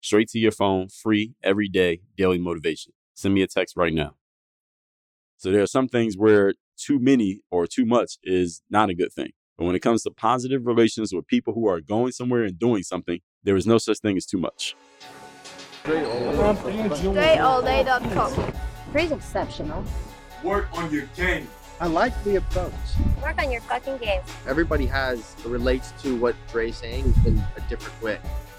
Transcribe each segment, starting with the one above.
Straight to your phone, free every day, daily motivation. Send me a text right now. So there are some things where too many or too much is not a good thing. But when it comes to positive relations with people who are going somewhere and doing something, there is no such thing as too much. DreAllDay.com. Pretty exceptional. Work on your game. I like the approach. Work on your fucking game. Everybody has relates to what Dre's saying in a different way.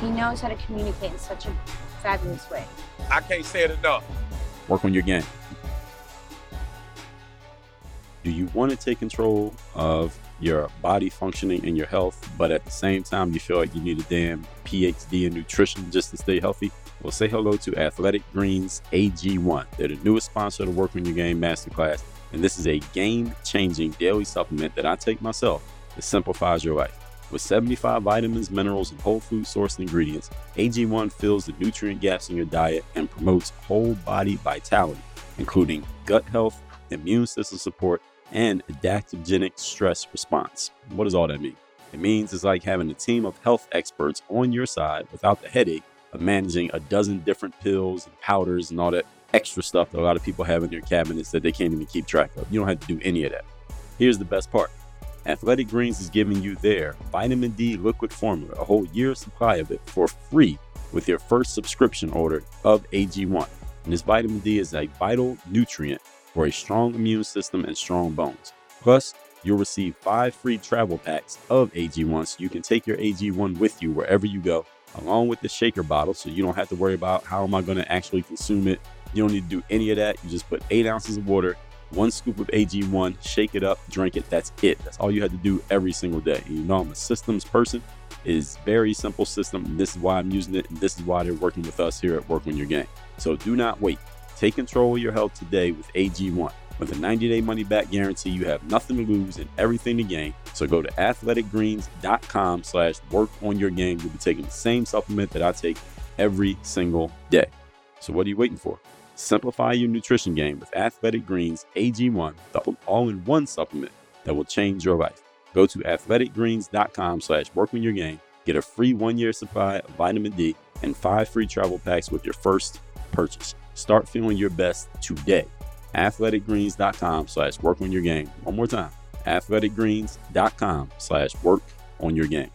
He knows how to communicate in such a fabulous way. I can't say it enough. Work on your game. Do you want to take control of your body functioning and your health, but at the same time you feel like you need a damn PhD in nutrition just to stay healthy? Well, say hello to Athletic Greens AG1. They're the newest sponsor of the Work on Your Game Masterclass, and this is a game-changing daily supplement that I take myself that simplifies your life. With 75 vitamins, minerals, and whole food sourced ingredients, AG1 fills the nutrient gaps in your diet and promotes whole body vitality, including gut health, immune system support, and adaptogenic stress response. What does all that mean? It means it's like having a team of health experts on your side without the headache of managing a dozen different pills and powders and all that extra stuff that a lot of people have in their cabinets that they can't even keep track of. You don't have to do any of that. Here's the best part Athletic Greens is giving you their vitamin D liquid formula, a whole year's supply of it for free with your first subscription order of AG1. And this vitamin D is a vital nutrient for a strong immune system and strong bones. Plus, you'll receive five free travel packs of AG1 so you can take your AG1 with you wherever you go, along with the shaker bottle so you don't have to worry about how am I going to actually consume it. You don't need to do any of that. You just put eight ounces of water, one scoop of AG1, shake it up, drink it. That's it. That's all you have to do every single day. And you know I'm a systems person. It is very simple system. This is why I'm using it. And this is why they're working with us here at Work on Your Game. So do not wait. Take control of your health today with AG1. With a 90-day money-back guarantee, you have nothing to lose and everything to gain. So go to athleticgreens.com slash work on your game. You'll be taking the same supplement that I take every single day. So what are you waiting for? Simplify your nutrition game with Athletic Greens AG1, the all-in-one supplement that will change your life. Go to athleticgreens.com slash work on your game. Get a free one-year supply of vitamin D and five free travel packs with your first purchase. Start feeling your best today. Athleticgreens.com slash work on your game. One more time. Athleticgreens.com slash work on your game.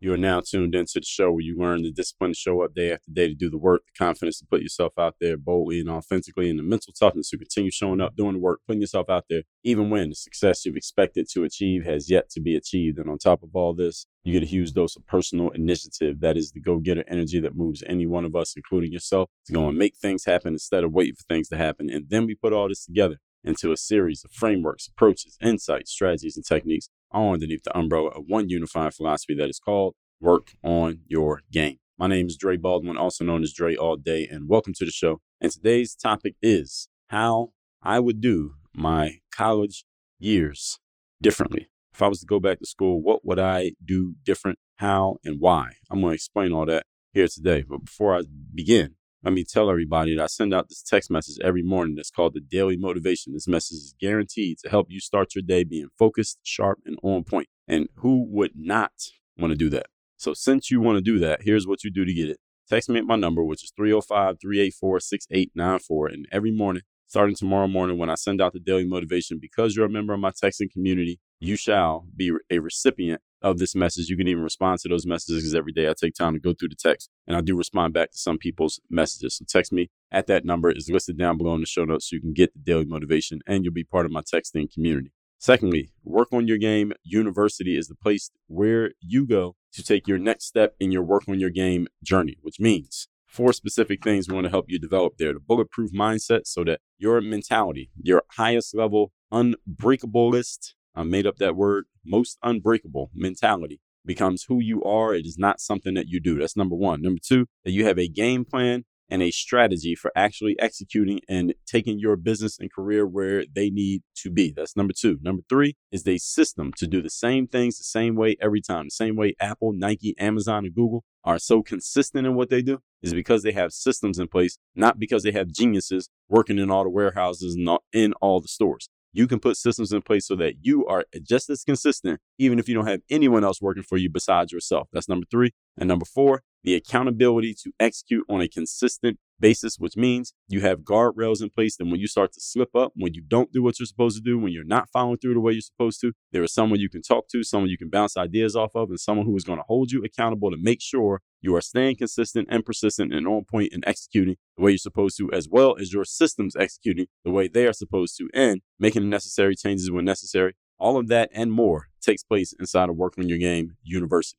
You are now tuned into the show where you learn the discipline to show up day after day to do the work, the confidence to put yourself out there boldly and authentically, and the mental toughness to continue showing up, doing the work, putting yourself out there, even when the success you've expected to achieve has yet to be achieved. And on top of all this, you get a huge dose of personal initiative. That is the go getter energy that moves any one of us, including yourself, to go and make things happen instead of waiting for things to happen. And then we put all this together into a series of frameworks, approaches, insights, strategies, and techniques all underneath the umbrella of one unified philosophy that is called Work on Your Game. My name is Dre Baldwin, also known as Dre All Day, and welcome to the show. And today's topic is how I would do my college years differently. If I was to go back to school, what would I do different, how, and why? I'm going to explain all that here today. But before I begin, let me tell everybody that I send out this text message every morning that's called the Daily Motivation. This message is guaranteed to help you start your day being focused, sharp, and on point. And who would not want to do that? So, since you want to do that, here's what you do to get it. Text me at my number, which is 305 384 6894. And every morning, starting tomorrow morning, when I send out the Daily Motivation, because you're a member of my texting community, you shall be a recipient of this message. You can even respond to those messages every day I take time to go through the text and I do respond back to some people's messages. So text me at that number is listed down below in the show notes so you can get the daily motivation and you'll be part of my texting community. Secondly, Work on Your Game University is the place where you go to take your next step in your Work on Your Game journey, which means four specific things we want to help you develop there. The bulletproof mindset so that your mentality, your highest level, unbreakable list, I made up that word, most unbreakable mentality becomes who you are. It is not something that you do. That's number one. Number two, that you have a game plan and a strategy for actually executing and taking your business and career where they need to be. That's number two. Number three is a system to do the same things the same way every time. The same way Apple, Nike, Amazon, and Google are so consistent in what they do is because they have systems in place, not because they have geniuses working in all the warehouses and in all the stores. You can put systems in place so that you are just as consistent, even if you don't have anyone else working for you besides yourself. That's number three. And number four the accountability to execute on a consistent basis, which means you have guardrails in place. And when you start to slip up, when you don't do what you're supposed to do, when you're not following through the way you're supposed to, there is someone you can talk to, someone you can bounce ideas off of, and someone who is going to hold you accountable to make sure you are staying consistent and persistent and on point and executing the way you're supposed to, as well as your systems executing the way they are supposed to, and making the necessary changes when necessary. All of that and more takes place inside of Work on Your Game University.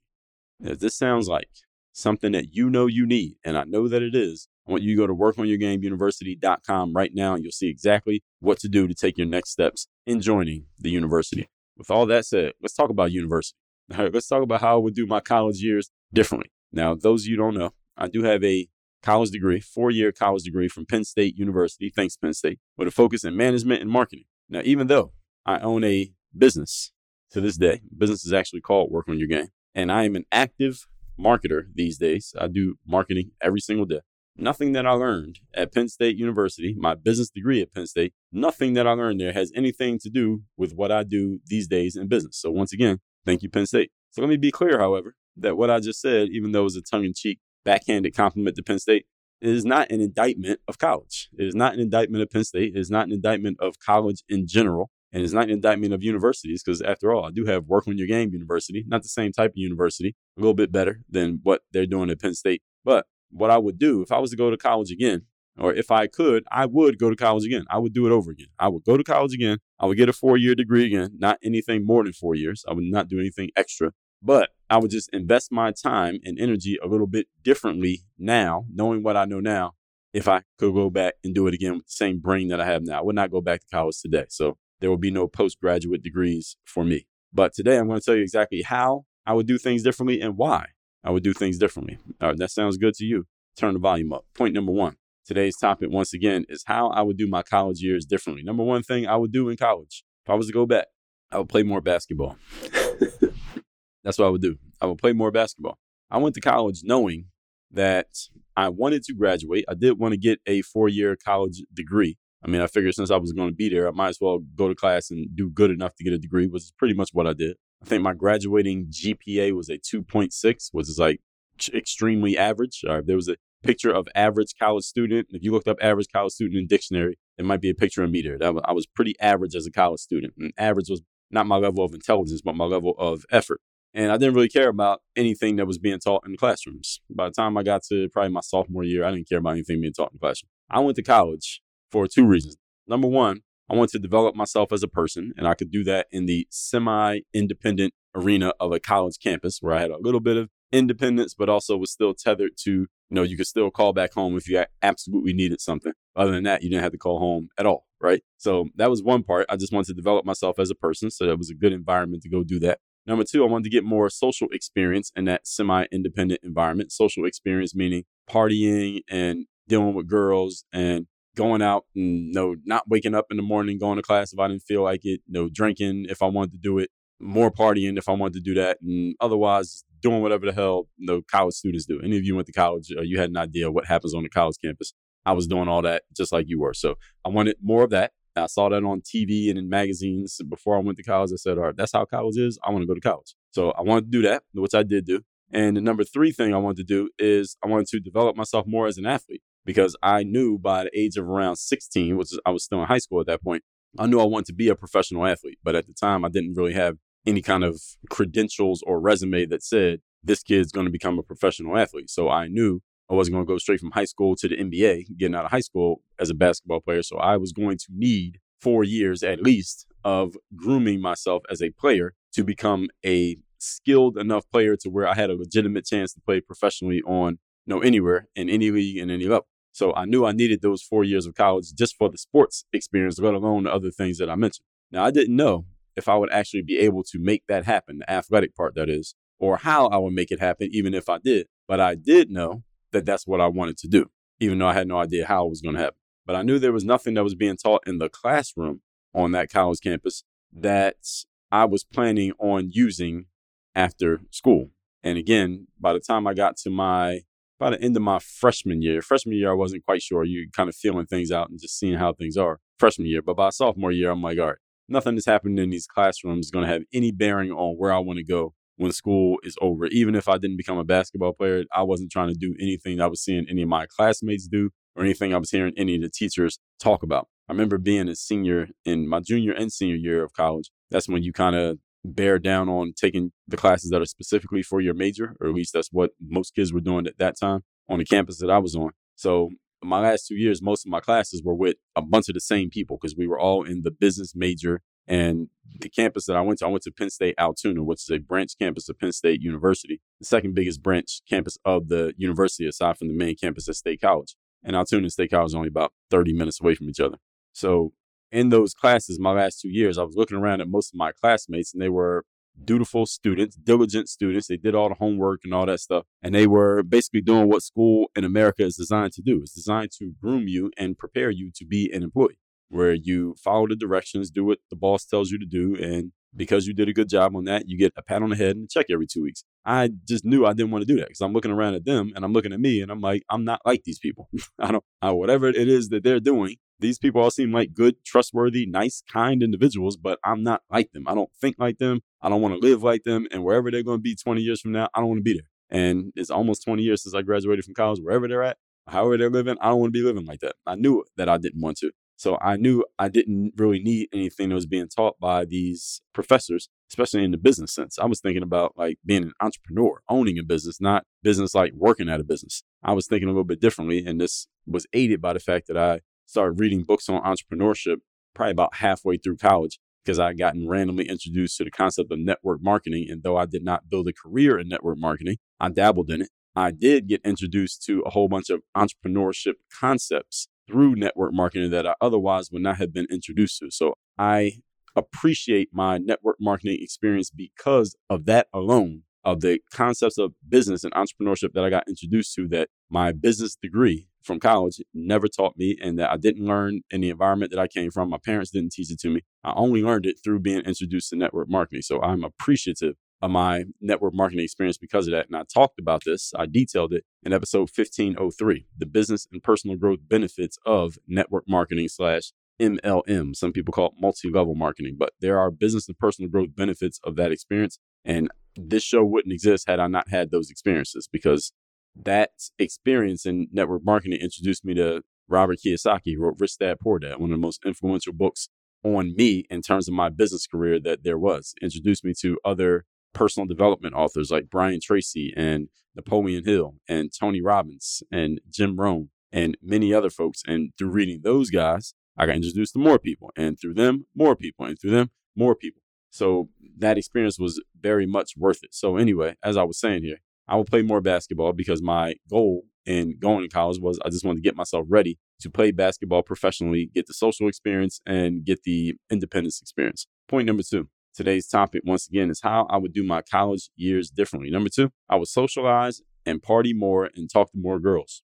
If this sounds like something that you know you need, and I know that it is, I want you to go to workonyourgameuniversity.com right now and you'll see exactly what to do to take your next steps in joining the university. With all that said, let's talk about university. All right, let's talk about how I would do my college years differently. Now, those of you don't know, I do have a college degree, four year college degree from Penn State University, thanks Penn State, with a focus in management and marketing. Now, even though I own a business to this day, business is actually called Work on Your Game, and I am an active marketer these days. I do marketing every single day. Nothing that I learned at Penn State University, my business degree at Penn State, nothing that I learned there has anything to do with what I do these days in business. So, once again, thank you, Penn State. So, let me be clear, however, that what I just said, even though it was a tongue in cheek, backhanded compliment to Penn State, is not an indictment of college. It is not an indictment of Penn State. It is not an indictment of college in general. And it's not an indictment of universities because, after all, I do have Work on Your Game University, not the same type of university, a little bit better than what they're doing at Penn State. But what I would do if I was to go to college again, or if I could, I would go to college again. I would do it over again. I would go to college again. I would get a four year degree again, not anything more than four years. I would not do anything extra, but I would just invest my time and energy a little bit differently now, knowing what I know now. If I could go back and do it again with the same brain that I have now, I would not go back to college today. So there will be no postgraduate degrees for me. But today I'm going to tell you exactly how I would do things differently and why I would do things differently. All right, that sounds good to you. Turn the volume up. Point number one. Today's topic, once again, is how I would do my college years differently. Number one thing I would do in college, if I was to go back, I would play more basketball. That's what I would do. I would play more basketball. I went to college knowing that I wanted to graduate. I did want to get a four year college degree. I mean, I figured since I was going to be there, I might as well go to class and do good enough to get a degree, which is pretty much what I did. I think my graduating GPA was a 2.6, which is like extremely average. Uh, there was a picture of average college student. If you looked up average college student in dictionary, it might be a picture of me there. I was pretty average as a college student. And average was not my level of intelligence, but my level of effort. And I didn't really care about anything that was being taught in classrooms. By the time I got to probably my sophomore year, I didn't care about anything being taught in the classroom. I went to college for two reasons. Number one, I want to develop myself as a person, and I could do that in the semi independent arena of a college campus where I had a little bit of independence, but also was still tethered to, you know, you could still call back home if you absolutely needed something. Other than that, you didn't have to call home at all, right? So that was one part. I just wanted to develop myself as a person. So that was a good environment to go do that. Number two, I wanted to get more social experience in that semi independent environment. Social experience meaning partying and dealing with girls and going out and you know, not waking up in the morning, going to class if I didn't feel like it, you know, drinking if I wanted to do it, more partying if I wanted to do that, and otherwise doing whatever the hell you know, college students do. Any of you went to college, or you had an idea what happens on the college campus. I was doing all that just like you were. So I wanted more of that. I saw that on TV and in magazines before I went to college. I said, all right, that's how college is. I want to go to college. So I wanted to do that, which I did do. And the number three thing I wanted to do is I wanted to develop myself more as an athlete because I knew by the age of around 16, which I was still in high school at that point, I knew I wanted to be a professional athlete, but at the time I didn't really have any kind of credentials or resume that said this kid's going to become a professional athlete. So I knew I wasn't going to go straight from high school to the NBA, getting out of high school as a basketball player. So I was going to need four years at least of grooming myself as a player to become a skilled enough player to where I had a legitimate chance to play professionally on you know anywhere in any league and any level. So I knew I needed those four years of college just for the sports experience, let alone the other things that I mentioned. Now I didn't know if I would actually be able to make that happen, the athletic part that is, or how I would make it happen, even if I did. But I did know that that's what I wanted to do, even though I had no idea how it was going to happen. But I knew there was nothing that was being taught in the classroom on that college campus that I was planning on using after school. And again, by the time I got to my by the end of my freshman year, freshman year I wasn't quite sure. You kind of feeling things out and just seeing how things are freshman year. But by sophomore year, I'm like, all right, nothing that's happening in these classrooms is going to have any bearing on where I want to go when school is over. Even if I didn't become a basketball player, I wasn't trying to do anything I was seeing any of my classmates do or anything I was hearing any of the teachers talk about. I remember being a senior in my junior and senior year of college. That's when you kind of bear down on taking the classes that are specifically for your major, or at least that's what most kids were doing at that time on the campus that I was on. So my last two years, most of my classes were with a bunch of the same people because we were all in the business major. And the campus that I went to, I went to Penn State Altoona, which is a branch campus of Penn State University, the second biggest branch campus of the university aside from the main campus at State College. And Altoona and State College are only about 30 minutes away from each other. So in those classes, my last two years, I was looking around at most of my classmates and they were dutiful students, diligent students. They did all the homework and all that stuff. And they were basically doing what school in America is designed to do. It's designed to groom you and prepare you to be an employee, where you follow the directions, do what the boss tells you to do. And because you did a good job on that, you get a pat on the head and a check every two weeks. I just knew I didn't want to do that because I'm looking around at them and I'm looking at me and I'm like, I'm not like these people. I don't, I, whatever it is that they're doing, these people all seem like good, trustworthy, nice, kind individuals, but I'm not like them. I don't think like them. I don't want to live like them. And wherever they're going to be 20 years from now, I don't want to be there. And it's almost 20 years since I graduated from college. Wherever they're at, however they're living, I don't want to be living like that. I knew that I didn't want to. So I knew I didn't really need anything that was being taught by these professors, especially in the business sense. I was thinking about like being an entrepreneur, owning a business, not business like working at a business. I was thinking a little bit differently. And this was aided by the fact that I started reading books on entrepreneurship probably about halfway through college because I had gotten randomly introduced to the concept of network marketing. And though I did not build a career in network marketing, I dabbled in it. I did get introduced to a whole bunch of entrepreneurship concepts through network marketing that I otherwise would not have been introduced to. So I appreciate my network marketing experience because of that alone of the concepts of business and entrepreneurship that I got introduced to that my business degree from college never taught me and that I didn't learn in the environment that I came from. My parents didn't teach it to me. I only learned it through being introduced to network marketing. So I'm appreciative of my network marketing experience because of that. And I talked about this, I detailed it in episode 1503, the business and personal growth benefits of network marketing slash MLM. Some people call it multi level marketing, but there are business and personal growth benefits of that experience. And this show wouldn't exist had I not had those experiences because that experience in network marketing introduced me to Robert Kiyosaki, who wrote Rich Dad Poor Dad, one of the most influential books on me in terms of my business career that there was. Introduced me to other personal development authors like Brian Tracy and Napoleon Hill and Tony Robbins and Jim Rohn and many other folks. And through reading those guys, I got introduced to more people, and through them, more people, and through them, more people. So that experience was very much worth it. So, anyway, as I was saying here, I will play more basketball because my goal in going to college was I just wanted to get myself ready to play basketball professionally, get the social experience, and get the independence experience. Point number two. Today's topic, once again, is how I would do my college years differently. Number two, I would socialize and party more and talk to more girls.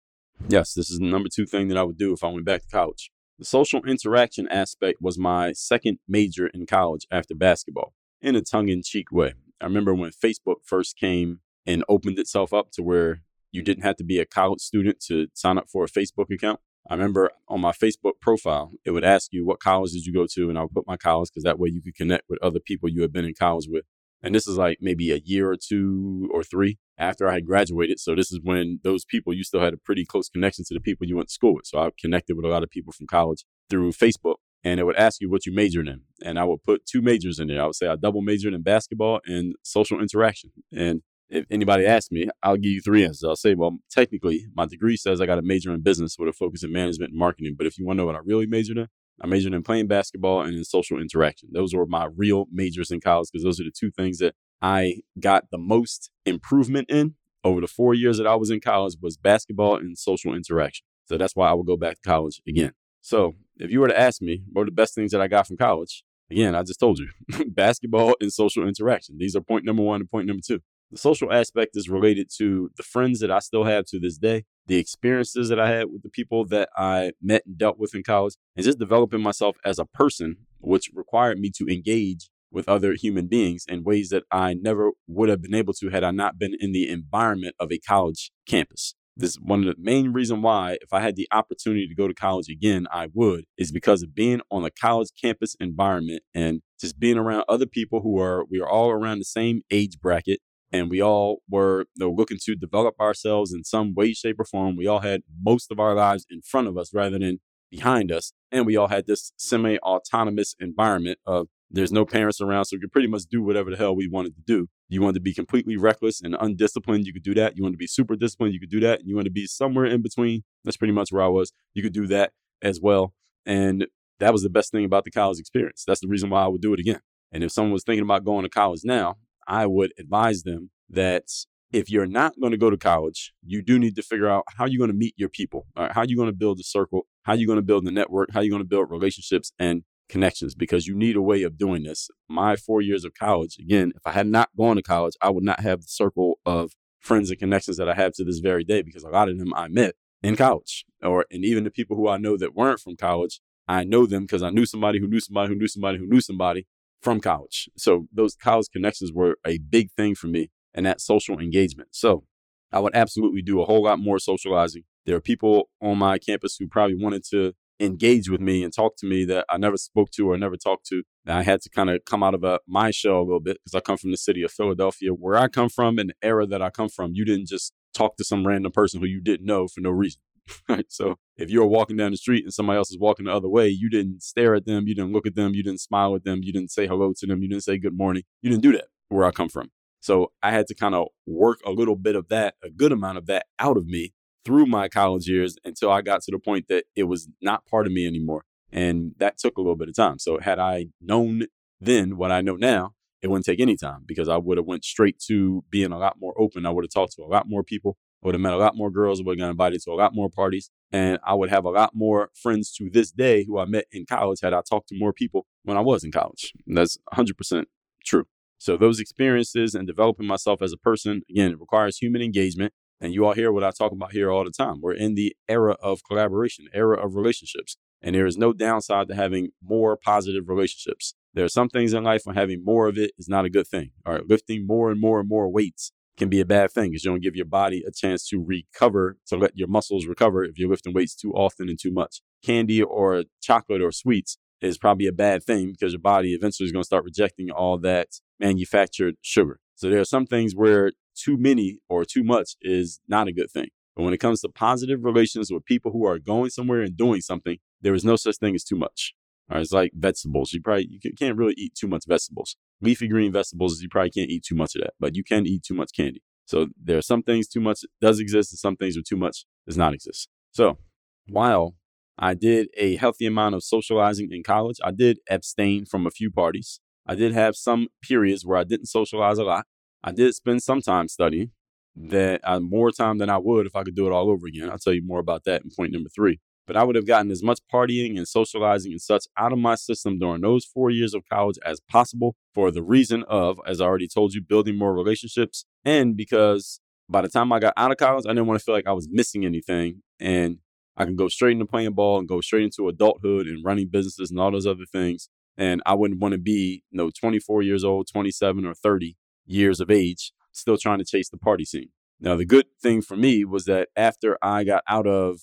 Yes, this is the number two thing that I would do if I went back to college. The social interaction aspect was my second major in college after basketball in a tongue in cheek way. I remember when Facebook first came and opened itself up to where you didn't have to be a college student to sign up for a Facebook account. I remember on my Facebook profile, it would ask you what college did you go to, and I would put my college because that way you could connect with other people you had been in college with. And this is like maybe a year or two or three after I had graduated. So this is when those people you still had a pretty close connection to the people you went to school with. So I connected with a lot of people from college through Facebook. and it would ask you what you majored in. And I would put two majors in there. I would say I double majored in basketball and social interaction. And if anybody asks me, I'll give you three answers. I'll say, well, technically, my degree says I got a major in business with a focus in management and marketing. But if you want to know what I really majored in, I majored in playing basketball and in social interaction. Those were my real majors in college because those are the two things that I got the most improvement in over the four years that I was in college was basketball and social interaction. So that's why I would go back to college again. So if you were to ask me what are the best things that I got from college, again, I just told you basketball and social interaction. These are point number one and point number two. The social aspect is related to the friends that I still have to this day, the experiences that I had with the people that I met and dealt with in college, and just developing myself as a person, which required me to engage with other human beings in ways that I never would have been able to had I not been in the environment of a college campus. This is one of the main reason why, if I had the opportunity to go to college again, I would, is because of being on a college campus environment and just being around other people who are, we are all around the same age bracket and we all were you know, looking to develop ourselves in some way, shape, or form. We all had most of our lives in front of us rather than behind us. And we all had this semi autonomous environment of there's no parents around, so we could pretty much do whatever the hell we wanted to do. You wanted to be completely reckless and undisciplined, you could do that. You want to be super disciplined, you could do that. And you want to be somewhere in between. That's pretty much where I was. You could do that as well. And that was the best thing about the college experience. That's the reason why I would do it again. And if someone was thinking about going to college now, I would advise them that if you're not going to go to college, you do need to figure out how you're going to meet your people. Right, how you're going to build a circle, how you're going to build the network, how you're going to build relationships and connections because you need a way of doing this. My four years of college, again, if I had not gone to college, I would not have the circle of friends and connections that I have to this very day because a lot of them I met in college or and even the people who I know that weren't from college, I know them because I knew somebody who knew somebody who knew somebody who knew somebody from college. So those college connections were a big thing for me and that social engagement. So I would absolutely do a whole lot more socializing. There are people on my campus who probably wanted to engage with me and talk to me that I never spoke to or never talked to. And I had to kind of come out of a, my shell a little bit because I come from the city of Philadelphia. Where I come from and the era that I come from, you didn't just talk to some random person who you didn't know for no reason. Right. So if you were walking down the street and somebody else is walking the other way, you didn't stare at them, you didn't look at them, you didn't smile at them, you didn't say hello to them, you didn't say good morning. You didn't do that where I come from. So I had to kind of work a little bit of that, a good amount of that out of me through my college years until I got to the point that it was not part of me anymore. And that took a little bit of time. So had I known then what I know now, it wouldn't take any time because I would have went straight to being a lot more open. I would have talked to a lot more people. Would have met a lot more girls. Would have got invited to a lot more parties. And I would have a lot more friends to this day who I met in college had I talked to more people when I was in college. And that's 100% true. So those experiences and developing myself as a person, again, it requires human engagement. And you all hear what I talk about here all the time. We're in the era of collaboration, era of relationships. And there is no downside to having more positive relationships. There are some things in life when having more of it is not a good thing. All right, lifting more and more and more weights can be a bad thing because you don't give your body a chance to recover, to let your muscles recover if you're lifting weights too often and too much. Candy or chocolate or sweets is probably a bad thing because your body eventually is going to start rejecting all that manufactured sugar. So there are some things where too many or too much is not a good thing. But when it comes to positive relations with people who are going somewhere and doing something, there is no such thing as too much. Right, it's like vegetables. You probably you can't really eat too much vegetables. Leafy green vegetables, you probably can't eat too much of that, but you can eat too much candy. So there are some things too much does exist, and some things with too much does not exist. So while I did a healthy amount of socializing in college, I did abstain from a few parties. I did have some periods where I didn't socialize a lot. I did spend some time studying that uh, more time than I would if I could do it all over again. I'll tell you more about that in point number three. But I would have gotten as much partying and socializing and such out of my system during those four years of college as possible for the reason of, as I already told you, building more relationships. And because by the time I got out of college, I didn't want to feel like I was missing anything. And I can go straight into playing ball and go straight into adulthood and running businesses and all those other things. And I wouldn't want to be, you know, 24 years old, 27 or 30 years of age, still trying to chase the party scene. Now, the good thing for me was that after I got out of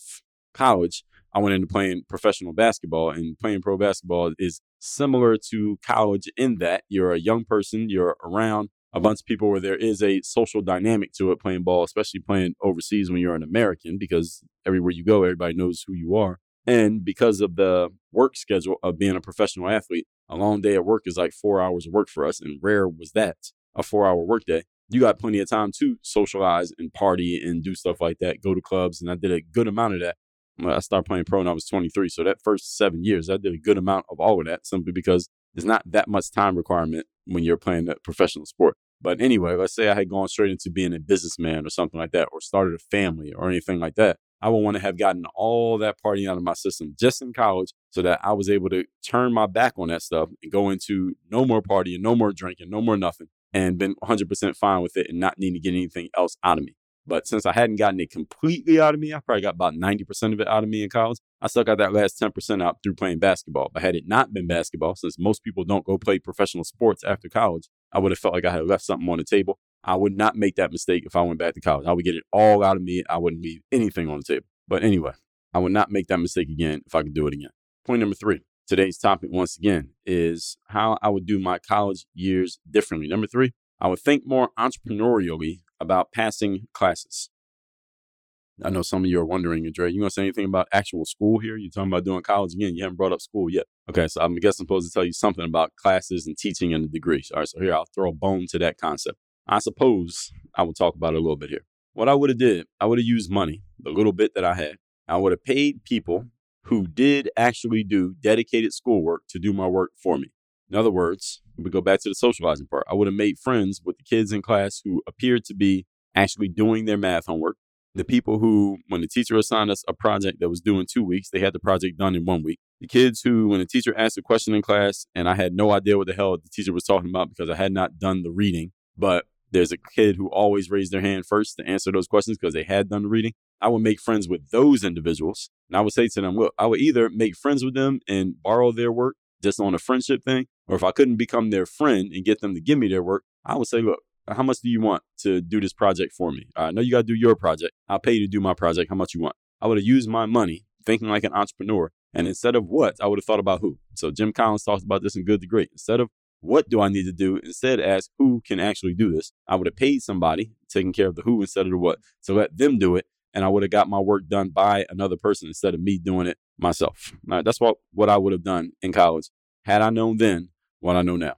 college, I went into playing professional basketball, and playing pro basketball is similar to college in that you're a young person, you're around a bunch of people where there is a social dynamic to it playing ball, especially playing overseas when you're an American, because everywhere you go, everybody knows who you are. And because of the work schedule of being a professional athlete, a long day at work is like four hours of work for us. And rare was that a four hour workday. You got plenty of time to socialize and party and do stuff like that, go to clubs. And I did a good amount of that. I started playing pro when I was 23. So that first seven years, I did a good amount of all of that simply because there's not that much time requirement when you're playing a professional sport. But anyway, let's say I had gone straight into being a businessman or something like that, or started a family or anything like that. I would want to have gotten all that partying out of my system just in college so that I was able to turn my back on that stuff and go into no more partying, no more drinking, no more nothing, and been 100% fine with it and not need to get anything else out of me. But since I hadn't gotten it completely out of me, I probably got about 90% of it out of me in college. I still got that last 10% out through playing basketball. But had it not been basketball, since most people don't go play professional sports after college, I would have felt like I had left something on the table. I would not make that mistake if I went back to college. I would get it all out of me. I wouldn't leave anything on the table. But anyway, I would not make that mistake again if I could do it again. Point number three. Today's topic, once again, is how I would do my college years differently. Number three, I would think more entrepreneurially about passing classes. I know some of you are wondering, Dre, you gonna say anything about actual school here? You're talking about doing college again. You haven't brought up school yet. Okay, so I'm guess I'm supposed to tell you something about classes and teaching and the degree. All right, so here I'll throw a bone to that concept. I suppose I will talk about it a little bit here. What I would have did, I would have used money, the little bit that I had. I would have paid people who did actually do dedicated schoolwork to do my work for me. In other words, we go back to the socializing part. I would have made friends with the kids in class who appeared to be actually doing their math homework. The people who, when the teacher assigned us a project that was due in two weeks, they had the project done in one week. The kids who, when the teacher asked a question in class and I had no idea what the hell the teacher was talking about because I had not done the reading, but there's a kid who always raised their hand first to answer those questions because they had done the reading. I would make friends with those individuals. And I would say to them, look, I would either make friends with them and borrow their work just on a friendship thing, or if I couldn't become their friend and get them to give me their work, I would say, look, how much do you want to do this project for me? I know you got to do your project. I'll pay you to do my project. How much you want? I would have used my money thinking like an entrepreneur. And instead of what, I would have thought about who. So Jim Collins talks about this in Good to Great. Instead of what do I need to do, instead ask who can actually do this. I would have paid somebody taking care of the who instead of the what. So let them do it. And I would have got my work done by another person instead of me doing it myself. Right, that's what, what I would have done in college had I known then what I know now.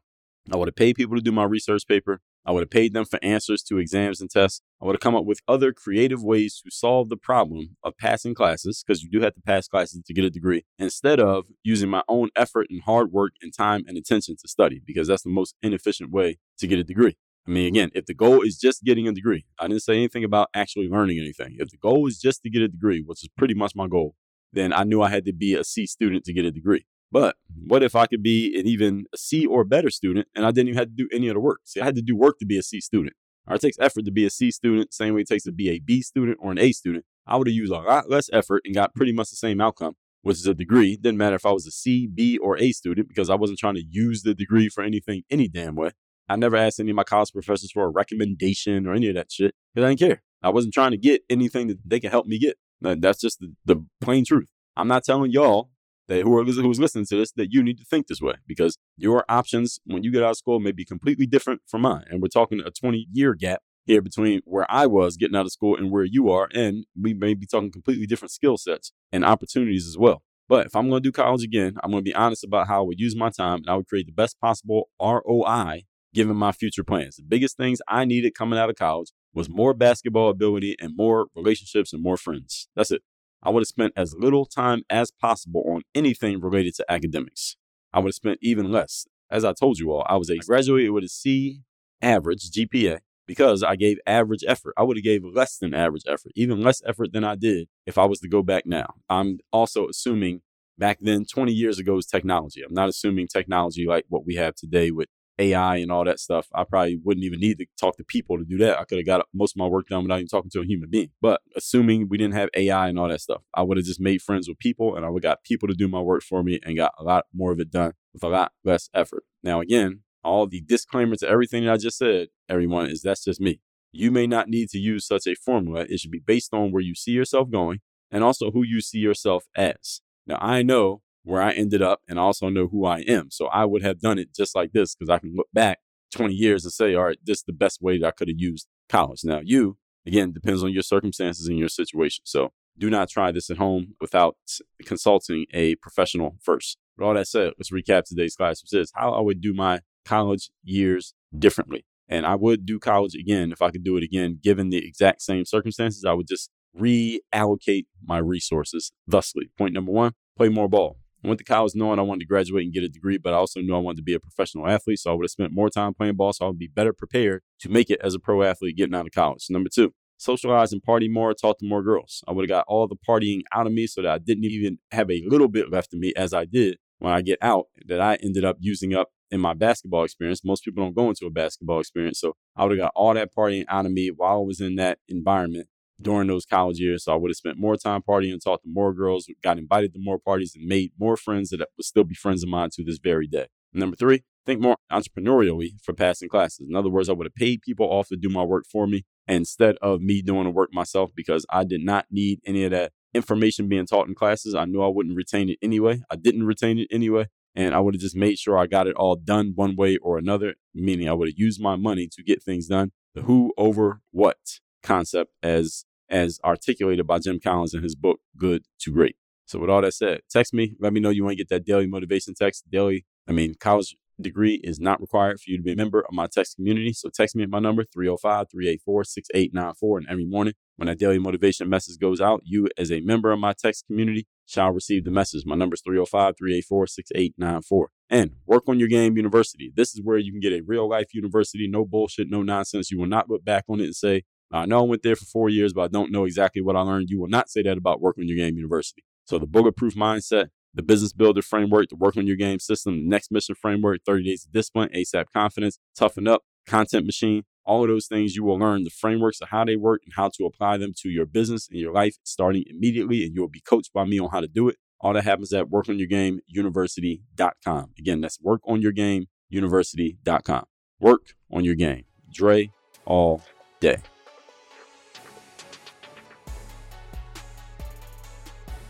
I would have paid people to do my research paper. I would have paid them for answers to exams and tests. I would have come up with other creative ways to solve the problem of passing classes, because you do have to pass classes to get a degree, instead of using my own effort and hard work and time and attention to study, because that's the most inefficient way to get a degree. I mean, again, if the goal is just getting a degree, I didn't say anything about actually learning anything. If the goal is just to get a degree, which is pretty much my goal, then I knew I had to be a C student to get a degree. But what if I could be an even a C or better student and I didn't even have to do any of the work? See, I had to do work to be a C student. Or it takes effort to be a C student, same way it takes to be a B student or an A student. I would have used a lot less effort and got pretty much the same outcome, which is a degree. Didn't matter if I was a C, B, or A student because I wasn't trying to use the degree for anything any damn way. I never asked any of my college professors for a recommendation or any of that shit because I didn't care. I wasn't trying to get anything that they can help me get. That's just the, the plain truth. I'm not telling y'all that who are who's listening to this that you need to think this way because your options when you get out of school may be completely different from mine. And we're talking a 20 year gap here between where I was getting out of school and where you are, and we may be talking completely different skill sets and opportunities as well. But if I'm going to do college again, I'm going to be honest about how I would use my time and I would create the best possible ROI given my future plans. The biggest things I needed coming out of college was more basketball ability and more relationships and more friends. That's it. I would have spent as little time as possible on anything related to academics. I would have spent even less. As I told you all, I was a graduate with a C average GPA because I gave average effort. I would have gave less than average effort, even less effort than I did if I was to go back now. I'm also assuming back then 20 years ago was technology. I'm not assuming technology like what we have today with AI and all that stuff, I probably wouldn't even need to talk to people to do that. I could have got most of my work done without even talking to a human being. But assuming we didn't have AI and all that stuff, I would have just made friends with people and I would got people to do my work for me and got a lot more of it done with a lot less effort. Now, again, all the disclaimers to everything that I just said, everyone, is that's just me. You may not need to use such a formula. It should be based on where you see yourself going and also who you see yourself as. Now, I know where I ended up and also know who I am. So I would have done it just like this because I can look back 20 years and say, all right, this is the best way that I could have used college. Now, you, again, depends on your circumstances and your situation. So do not try this at home without consulting a professional first. With all that said, let's recap today's class, which is how I would do my college years differently. And I would do college again if I could do it again, given the exact same circumstances. I would just reallocate my resources thusly. Point number one play more ball. I went to college knowing I wanted to graduate and get a degree, but I also knew I wanted to be a professional athlete. So I would have spent more time playing ball so I would be better prepared to make it as a pro athlete getting out of college. Number two, socialize and party more, talk to more girls. I would have got all the partying out of me so that I didn't even have a little bit left of me as I did when I get out that I ended up using up in my basketball experience. Most people don't go into a basketball experience. So I would have got all that partying out of me while I was in that environment during those college years. So I would have spent more time partying, talked to more girls, got invited to more parties, and made more friends that would still be friends of mine to this very day. Number three, think more entrepreneurially for passing classes. In other words, I would have paid people off to do my work for me instead of me doing the work myself because I did not need any of that information being taught in classes. I knew I wouldn't retain it anyway. I didn't retain it anyway. And I would have just made sure I got it all done one way or another, meaning I would have used my money to get things done. The who over what concept as as articulated by Jim Collins in his book, Good to Great. So, with all that said, text me. Let me know you want to get that daily motivation text. Daily, I mean, college degree is not required for you to be a member of my text community. So, text me at my number, 305 384 6894. And every morning, when that daily motivation message goes out, you, as a member of my text community, shall receive the message. My number is 305 384 6894. And Work on Your Game University. This is where you can get a real life university, no bullshit, no nonsense. You will not look back on it and say, I know I went there for four years, but I don't know exactly what I learned. You will not say that about Work on Your Game University. So the bulletproof mindset, the business builder framework, the work on your game system, the next mission framework, 30 days of discipline, ASAP confidence, toughen up, content machine, all of those things you will learn the frameworks of how they work and how to apply them to your business and your life starting immediately. And you'll be coached by me on how to do it. All that happens at workonyourgameuniversity.com. Again, that's workonyourgameuniversity.com. Work on your game. Dre all day.